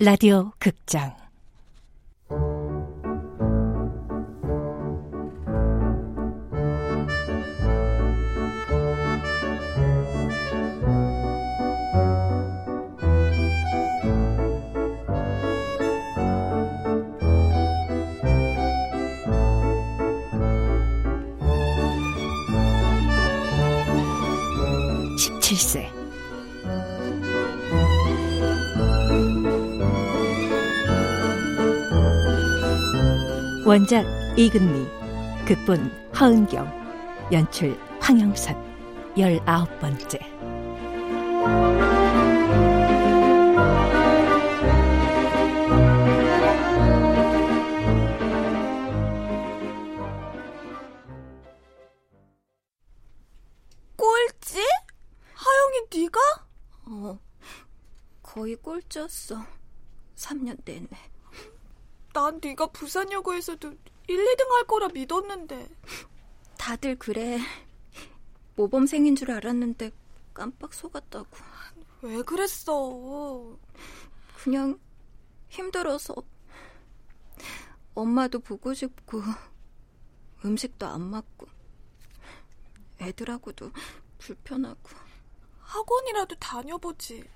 라디오 극장 원작 이근미, 극본 허은경, 연출 황영선, 열아홉 번째. 꼴찌? 하영이 네가? 어, 거의 꼴찌였어. 3년 내내. 난 네가 부산여고에서도 1, 2등 할 거라 믿었는데. 다들 그래. 모범생인 줄 알았는데 깜빡 속았다고. 왜 그랬어? 그냥 힘들어서. 엄마도 보고 싶고 음식도 안 맞고 애들하고도 불편하고 학원이라도 다녀보지.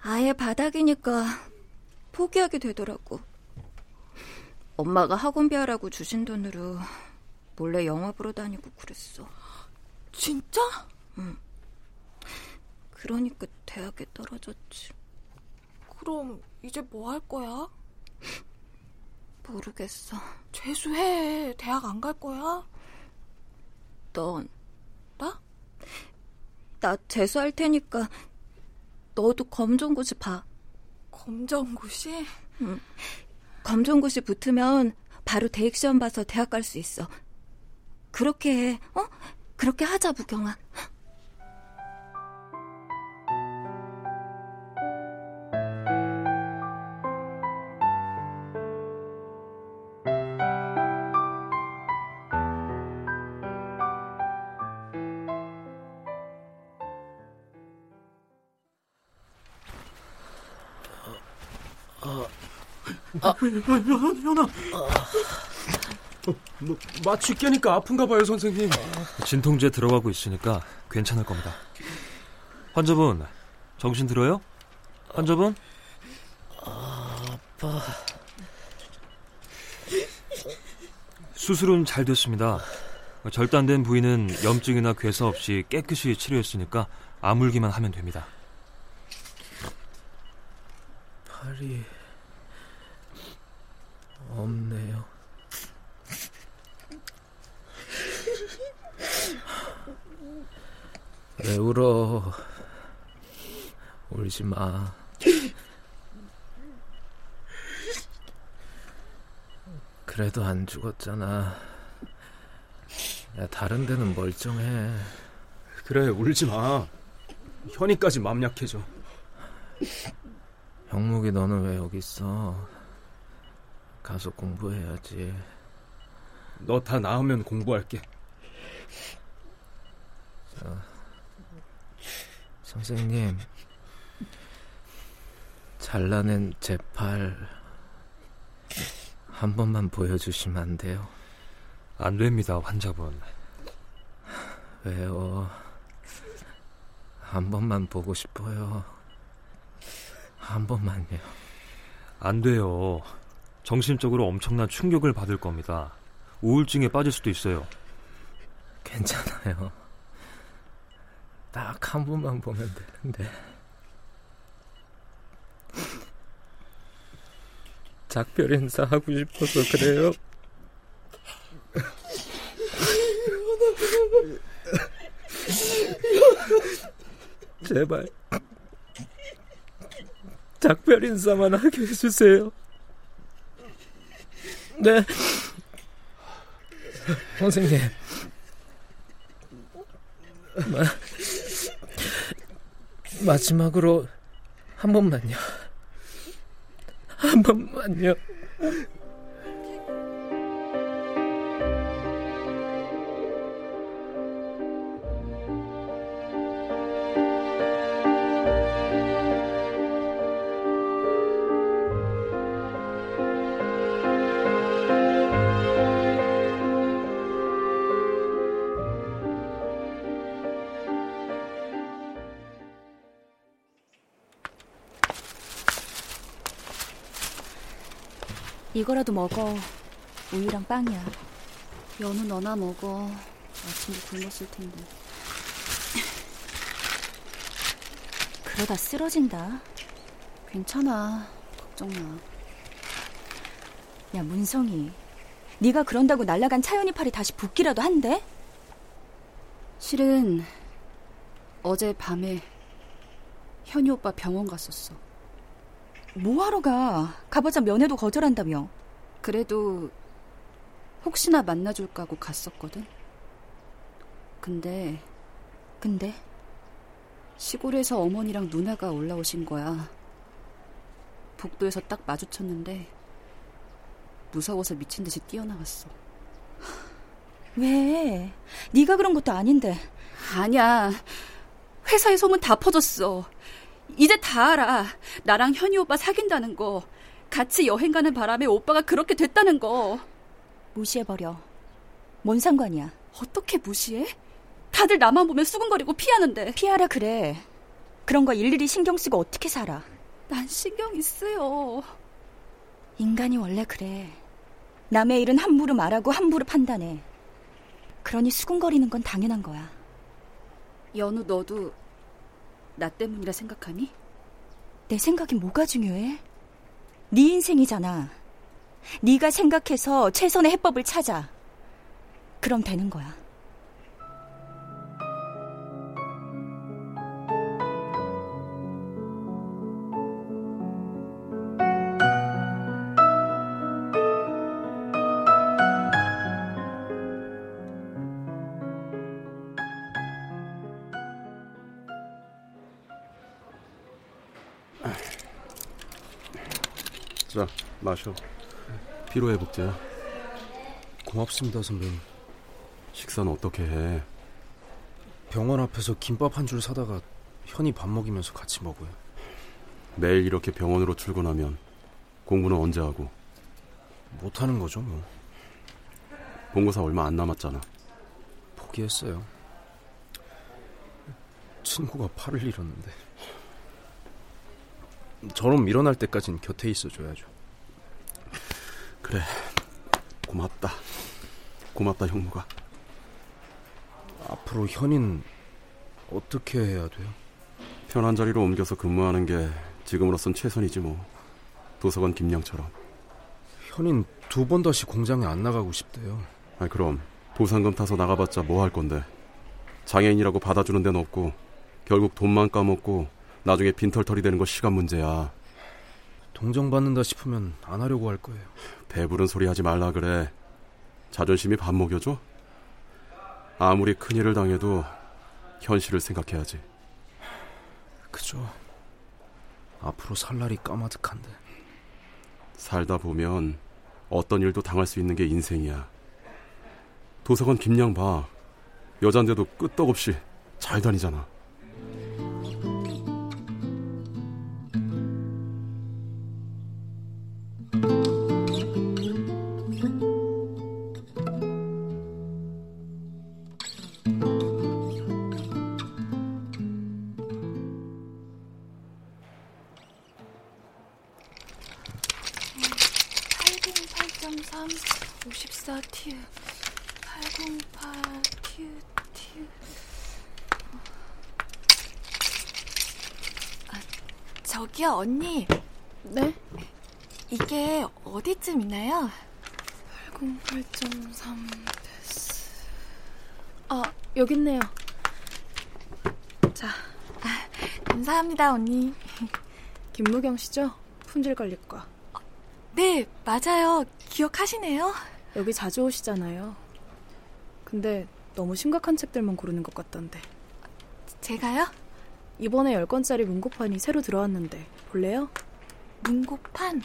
아예 바닥이니까 포기하게 되더라고. 엄마가 학원비 하라고 주신 돈으로 몰래 영화 보러 다니고 그랬어. 진짜? 응. 그러니까 대학에 떨어졌지. 그럼 이제 뭐 할 거야? 모르겠어. 재수해. 대학 안 갈 거야? 넌? 나? 나 재수할 테니까 너도 검정고시 봐. 검정고시? 응. 검정고시 붙으면 바로 대학 시험 봐서 대학 갈 수 있어. 그렇게 해. 어? 그렇게 하자, 부경아. 아, 현아. 어, 뭐, 마취 깨니까 아픈가 봐요, 선생님. 진통제 들어가고 있으니까 괜찮을 겁니다. 환자분, 정신 들어요? 환자분? 아파. 수술은 잘 됐습니다. 절단된 부위는 염증이나 괴사 없이 깨끗이 치료했으니까 아물기만 하면 됩니다. 팔이 없네요. 왜 울어? 울지 마. 그래도 안 죽었잖아. 야, 다른 데는 멀쩡해. 그래, 울지 마. 현이까지 맘 약해져. 형묵이 너는 왜 여기 있어? 가서 공부해야지. 너 다 나으면 공부할게. 저, 선생님, 잘라낸 제 팔 한 번만 보여주시면 안 돼요? 안 됩니다, 환자분. 왜요? 한 번만 보고 싶어요. 한 번만요. 안 돼요. 정신적으로 엄청난 충격을 받을 겁니다. 우울증에 빠질 수도 있어요. 괜찮아요. 딱 한 번만 보면 되는데. 작별 인사 하고 싶어서 그래요. 제발 작별 인사만 하게 해주세요. 네, 선생님. 마, 마지막으로 한 번만요. 한 번만요. 이거라도 먹어. 우유랑 빵이야. 연우 너나 먹어. 아침도 굶었을 텐데. 그러다 쓰러진다. 괜찮아. 걱정 마. 야, 문성이. 네가 그런다고 날라간 차연이 팔이 다시 붓기라도 한대? 실은 어제 밤에 현이 오빠 병원 갔었어. 뭐하러 가? 가보자 면회도 거절한다며. 그래도 혹시나 만나줄까 하고 갔었거든. 근데 근데 시골에서 어머니랑 누나가 올라오신 거야. 복도에서 딱 마주쳤는데 무서워서 미친 듯이 뛰어나갔어. 왜? 네가 그런 것도 아닌데. 아니야. 회사에 소문 다 퍼졌어. 이제 다 알아. 나랑 현이 오빠 사귄다는 거. 같이 여행 가는 바람에 오빠가 그렇게 됐다는 거. 무시해버려. 뭔 상관이야? 어떻게 무시해? 다들 나만 보면 수근거리고 피하는데. 피하라 그래. 그런 거 일일이 신경 쓰고 어떻게 살아? 난 신경이 쓰여. 인간이 원래 그래. 남의 일은 함부로 말하고 함부로 판단해. 그러니 수근거리는 건 당연한 거야. 연우 너도 나 때문이라 생각하니? 내 생각이 뭐가 중요해? 네 인생이잖아. 네가 생각해서 최선의 해법을 찾아. 그럼 되는 거야. 마셔. 피로 회복제야. 고맙습니다, 선배님. 식사는 어떻게 해? 병원 앞에서 김밥 한 줄 사다가 현이 밥 먹이면서 같이 먹어요. 매일 이렇게 병원으로 출근하면 공부는 언제 하고? 못하는 거죠, 뭐. 본고사 얼마 안 남았잖아. 포기했어요. 친구가 팔을 잃었는데. 저럼 일어날 때까진 곁에 있어줘야죠. 그래, 고맙다. 고맙다, 형무가. 앞으로 현인 어떻게 해야 돼요? 편한 자리로 옮겨서 근무하는 게 지금으로선 최선이지 뭐. 도서관 김양처럼. 현인 두 번 다시 공장에 안 나가고 싶대요. 아 그럼 보상금 타서 나가봤자 뭐 할 건데. 장애인이라고 받아주는 데는 없고 결국 돈만 까먹고 나중에 빈털털이 되는 거 시간 문제야. 동정 받는다 싶으면 안 하려고 할 거예요. 배부른 소리 하지 말라 그래. 자존심이 밥 먹여줘? 아무리 큰 일을 당해도 현실을 생각해야지. 그죠. 앞으로 살 날이 까마득한데. 살다 보면 어떤 일도 당할 수 있는 게 인생이야. 도서관 김양 봐. 여잔데도 끄떡없이 잘 다니잖아. 저기요, 언니. 네? 이게 어디쯤 있나요? 808.3 데스. 아, 여기 있네요. 자. 아, 감사합니다, 언니. 김무경 씨죠? 품질관리과. 네, 맞아요. 기억하시네요. 여기 자주 오시잖아요. 근데 너무 심각한 책들만 고르는 것 같던데. 제가요? 이번에 10권짜리 문고판이 새로 들어왔는데 볼래요? 문고판?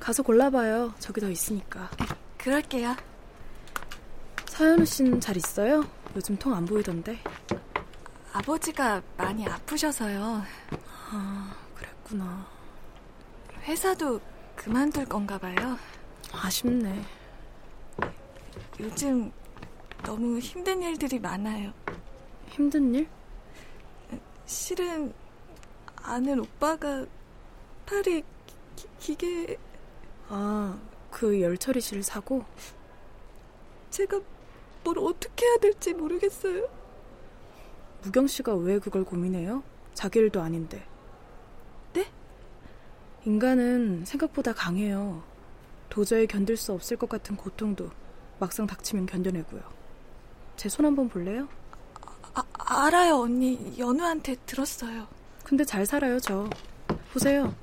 가서 골라봐요. 저기 더 있으니까. 그럴게요. 서현우 씨는 잘 있어요? 요즘 통 안 보이던데. 아버지가 많이 아프셔서요. 아, 그랬구나. 회사도 그만둘 건가 봐요. 아쉽네. 요즘 너무 힘든 일들이 많아요. 힘든 일? 실은 아는 오빠가 팔이 기, 기계... 아, 그 열처리 실 사고? 제가 뭘 어떻게 해야 될지 모르겠어요. 무경 씨가 왜 그걸 고민해요? 자기 일도 아닌데. 네? 인간은 생각보다 강해요. 도저히 견딜 수 없을 것 같은 고통도 막상 닥치면 견뎌내고요. 제 손 한번 볼래요? 아, 알아요, 언니. 연우한테 들었어요. 근데 잘 살아요, 저. 보세요.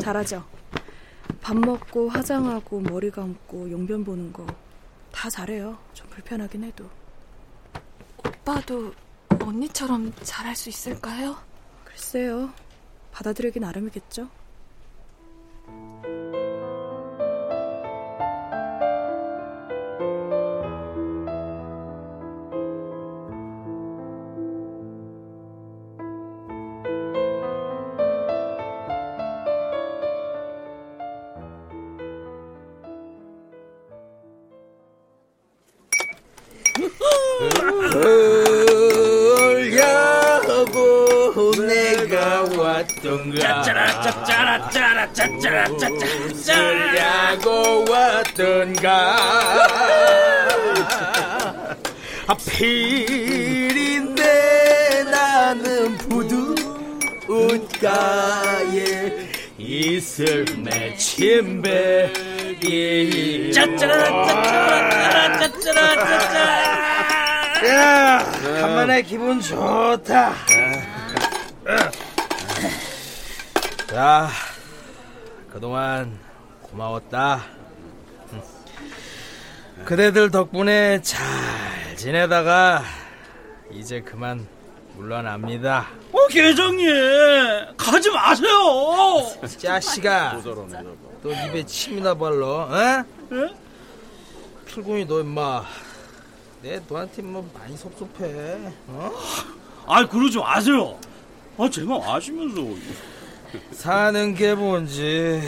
잘하죠? 밥 먹고, 화장하고, 머리 감고, 용변 보는 거. 다 잘해요. 좀 불편하긴 해도. 오빠도 언니처럼 잘할 수 있을까요? 글쎄요. 받아들이기 나름이겠죠? 옷가에 있을 내 침배기 짜짜라 짜짜라 짜짜라 짜짜라 야, 간만에 기분 좋다. 자, 그동안 고마웠다. 그대들 덕분에 잘 지내다가 이제 그만 물러납니다. 어 계장님 가지 마세요 자식아, 너 입에 침이나 발라, 어? 예? 필gun이 너 임마. 내 너한테 뭐 많이 섭섭해, 어? 아 그러지 마세요 아 제가 아시면서 사는 게 뭔지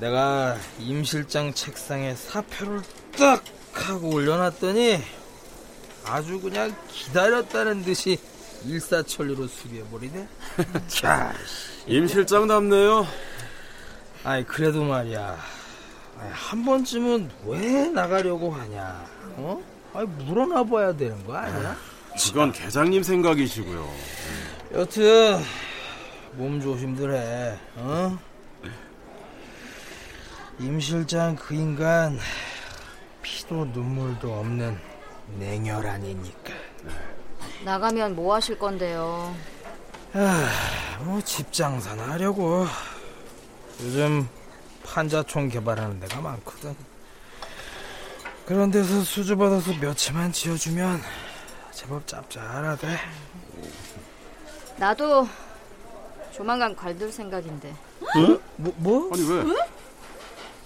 내가 임 실장 책상에 사표를 딱 하고 올려놨더니 아주 그냥 기다렸다는 듯이 일사천리로 수비해버리네 자, 임 실장답네요. 아이 그래도 말이야 아이, 한 번쯤은 왜 나가려고 하냐 어? 아이 물어나봐야 되는 거 아니야? 그건 계장님 생각이시고요. 여튼 몸 조심들 해. 어? 임 실장 그 인간 피도 눈물도 없는 냉혈 아니니까. 나가면 뭐 하실 건데요? 아, 뭐 집장사나 하려고. 요즘 판자총 개발하는 데가 많거든. 그런 데서 수주 받아서 며칠만 지어주면 제법 짭짤하대. 나도 조만간 관둘 생각인데. 어? 뭐, 뭐? 아니 왜?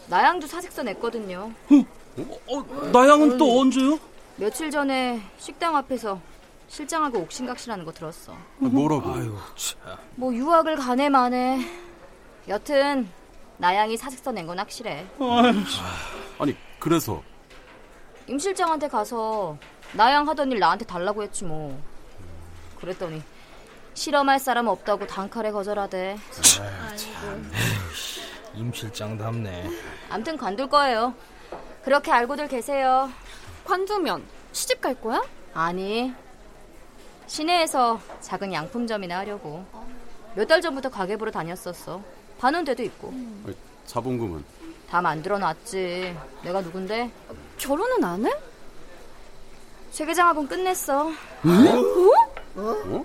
나양도 사직서 냈거든요. 어, 나양은 또 언제요? 며칠 전에 식당 앞에서 실장하고 옥신각신하는 거 들었어. 뭐라고? 아이고, 참. 뭐 유학을 가네 마네. 여튼 나양이 사직서 낸 건 확실해. 아니 그래서 임 실장한테 가서 나양 하던 일 나한테 달라고 했지 뭐. 그랬더니 실험할 사람 없다고 단칼에 거절하대. 임 실장답네. 암튼 관둘 거예요. 그렇게 알고들 계세요. 관두면 시집 갈 거야? 아니 시내에서 작은 양품점이나 하려고. 몇 달 전부터 가게 보러 다녔었어. 반은 돼도 있고. 자본금은? 다 만들어 놨지. 내가 누군데? 결혼은 안 해? 최 계장하고는 끝냈어. 어?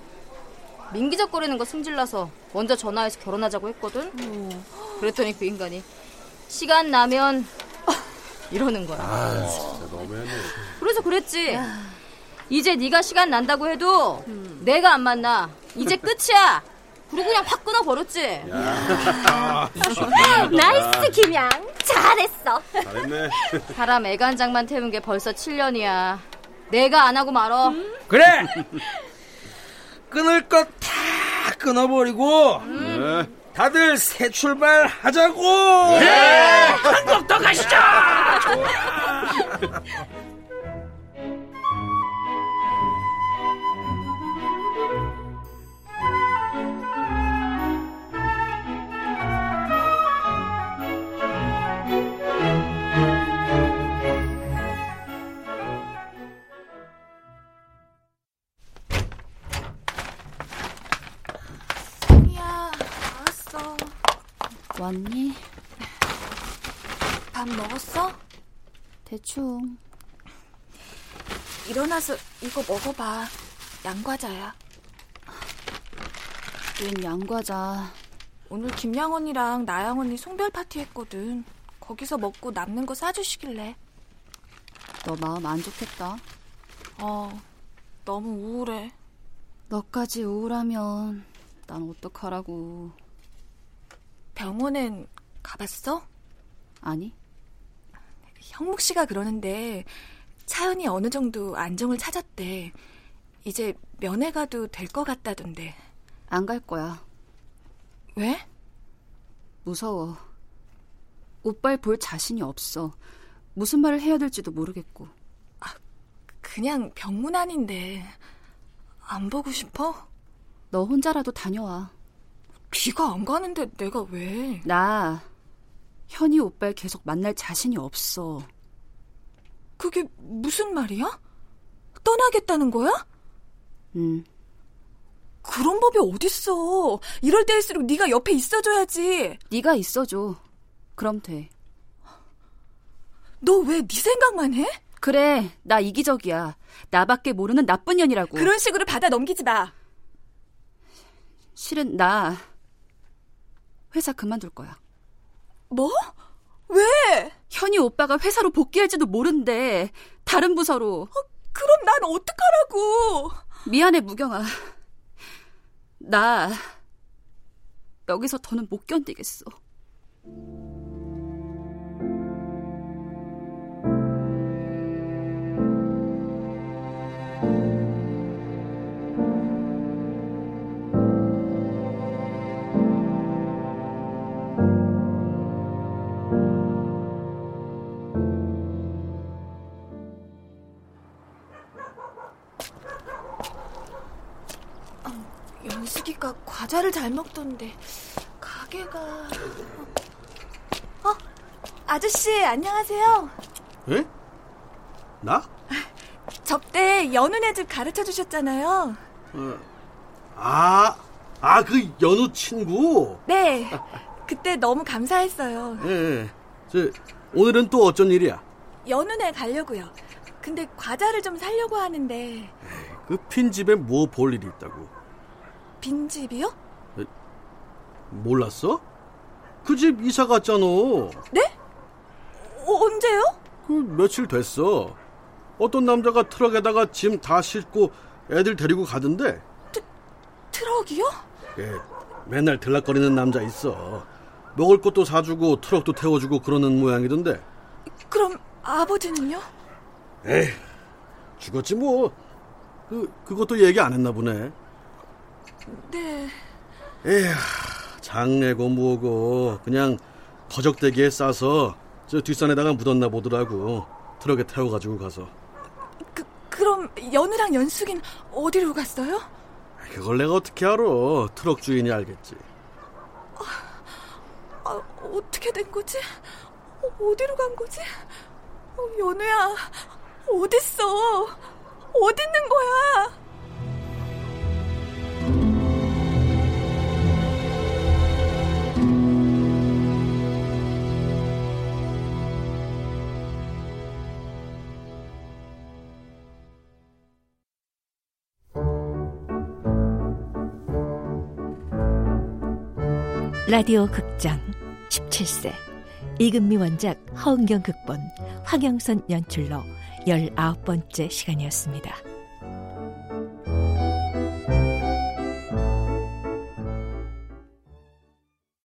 민기적거리는 거 승질나서 먼저 전화해서 결혼하자고 했거든? 그랬더니 그 인간이 시간 나면 이러는 거야. 아 너무했네. 그래서 그랬지. 이제 네가 시간 난다고 해도 내가 안 만나. 이제 끝이야. 그리고 그냥 확 끊어버렸지. Nice 김양. 잘했어. 잘했네. 사람 애간장만 태운 게 벌써 7년이야. 내가 안 하고 말어. 그래! 끊을 것 다 끊어버리고, 네. 다들 새 출발 하자고! 한국 더 가시죠 성희야, 왔니? 밥 먹었어? 대충. 일어나서 이거 먹어봐. 양과자야. 웬 양과자. 오늘 김양 언니랑 나양 언니 송별 파티 했거든. 거기서 먹고 남는 거 싸주시길래. 너 마음 안 좋겠다. 어, 너무 우울해. 너까지 우울하면 난 어떡하라고. 병원엔 가봤어? 아니. 형묵 씨가 그러는데 차연이 어느 정도 안정을 찾았대. 이제 면회 가도 될 것 같다던데. 안 갈 거야. 왜? 무서워. 오빠를 볼 자신이 없어. 무슨 말을 해야 될지도 모르겠고. 아, 그냥 병문 안인데 안 보고 싶어? 너 혼자라도 다녀와. 비가 안 가는데 내가 왜? 나 현이 오빠를 계속 만날 자신이 없어. 그게 무슨 말이야? 떠나겠다는 거야? 응. 그런 법이 어딨어. 이럴 때일수록 네가 옆에 있어줘야지. 네가 있어줘. 그럼 돼. 너 왜 네 생각만 해? 그래, 나 이기적이야. 나밖에 모르는 나쁜 년이라고. 그런 식으로 받아 넘기지 마. 실은 나 회사 그만둘 거야. 뭐? 왜? 현이 오빠가 회사로 복귀할지도 모른대. 다른 부서로. 어, 그럼 난 어떡하라고? 미안해, 무경아. 나 여기서 더는 못 견디겠어. 과자를 잘 먹던데 가게가 어? 아저씨 안녕하세요 에? 나? 접대 연은 애들 가르쳐 주셨잖아요 어. 아, 아, 그 연우 친구? 네 그때 너무 감사했어요 예, 예. 저, 오늘은 또 어쩐 일이야? 연은에 가려고요 근데 과자를 좀 사려고 하는데 그 빈집에 뭐 볼 일이 있다고 빈집이요? 몰랐어? 그 집 이사 갔잖아. 네? 어, 언제요? 그 며칠 됐어. 어떤 남자가 트럭에다가 짐 다 싣고 애들 데리고 가던데. 트, 트럭이요? 예, 맨날 들락거리는 남자 있어. 먹을 것도 사주고 트럭도 태워주고 그러는 모양이던데. 그럼 아버지는요? 에이, 죽었지 뭐. 그 그것도 얘기 안 했나 보네. 네. 에휴, 장례고 뭐고 그냥 거적대기에 싸서 저 뒷산에다가 묻었나 보더라고. 트럭에 태워가지고 가서. 그 그럼 연우랑 연숙인 어디로 갔어요? 그걸 내가 어떻게 알아? 트럭 주인이 알겠지. 아, 아, 어떻게 된 거지? 어, 디로 간 거지? 어, 연우야, 어딨어? 라디오 극장 17세 이금미 원작 허은경 극본 황영선 연출로 19번째 시간이었습니다.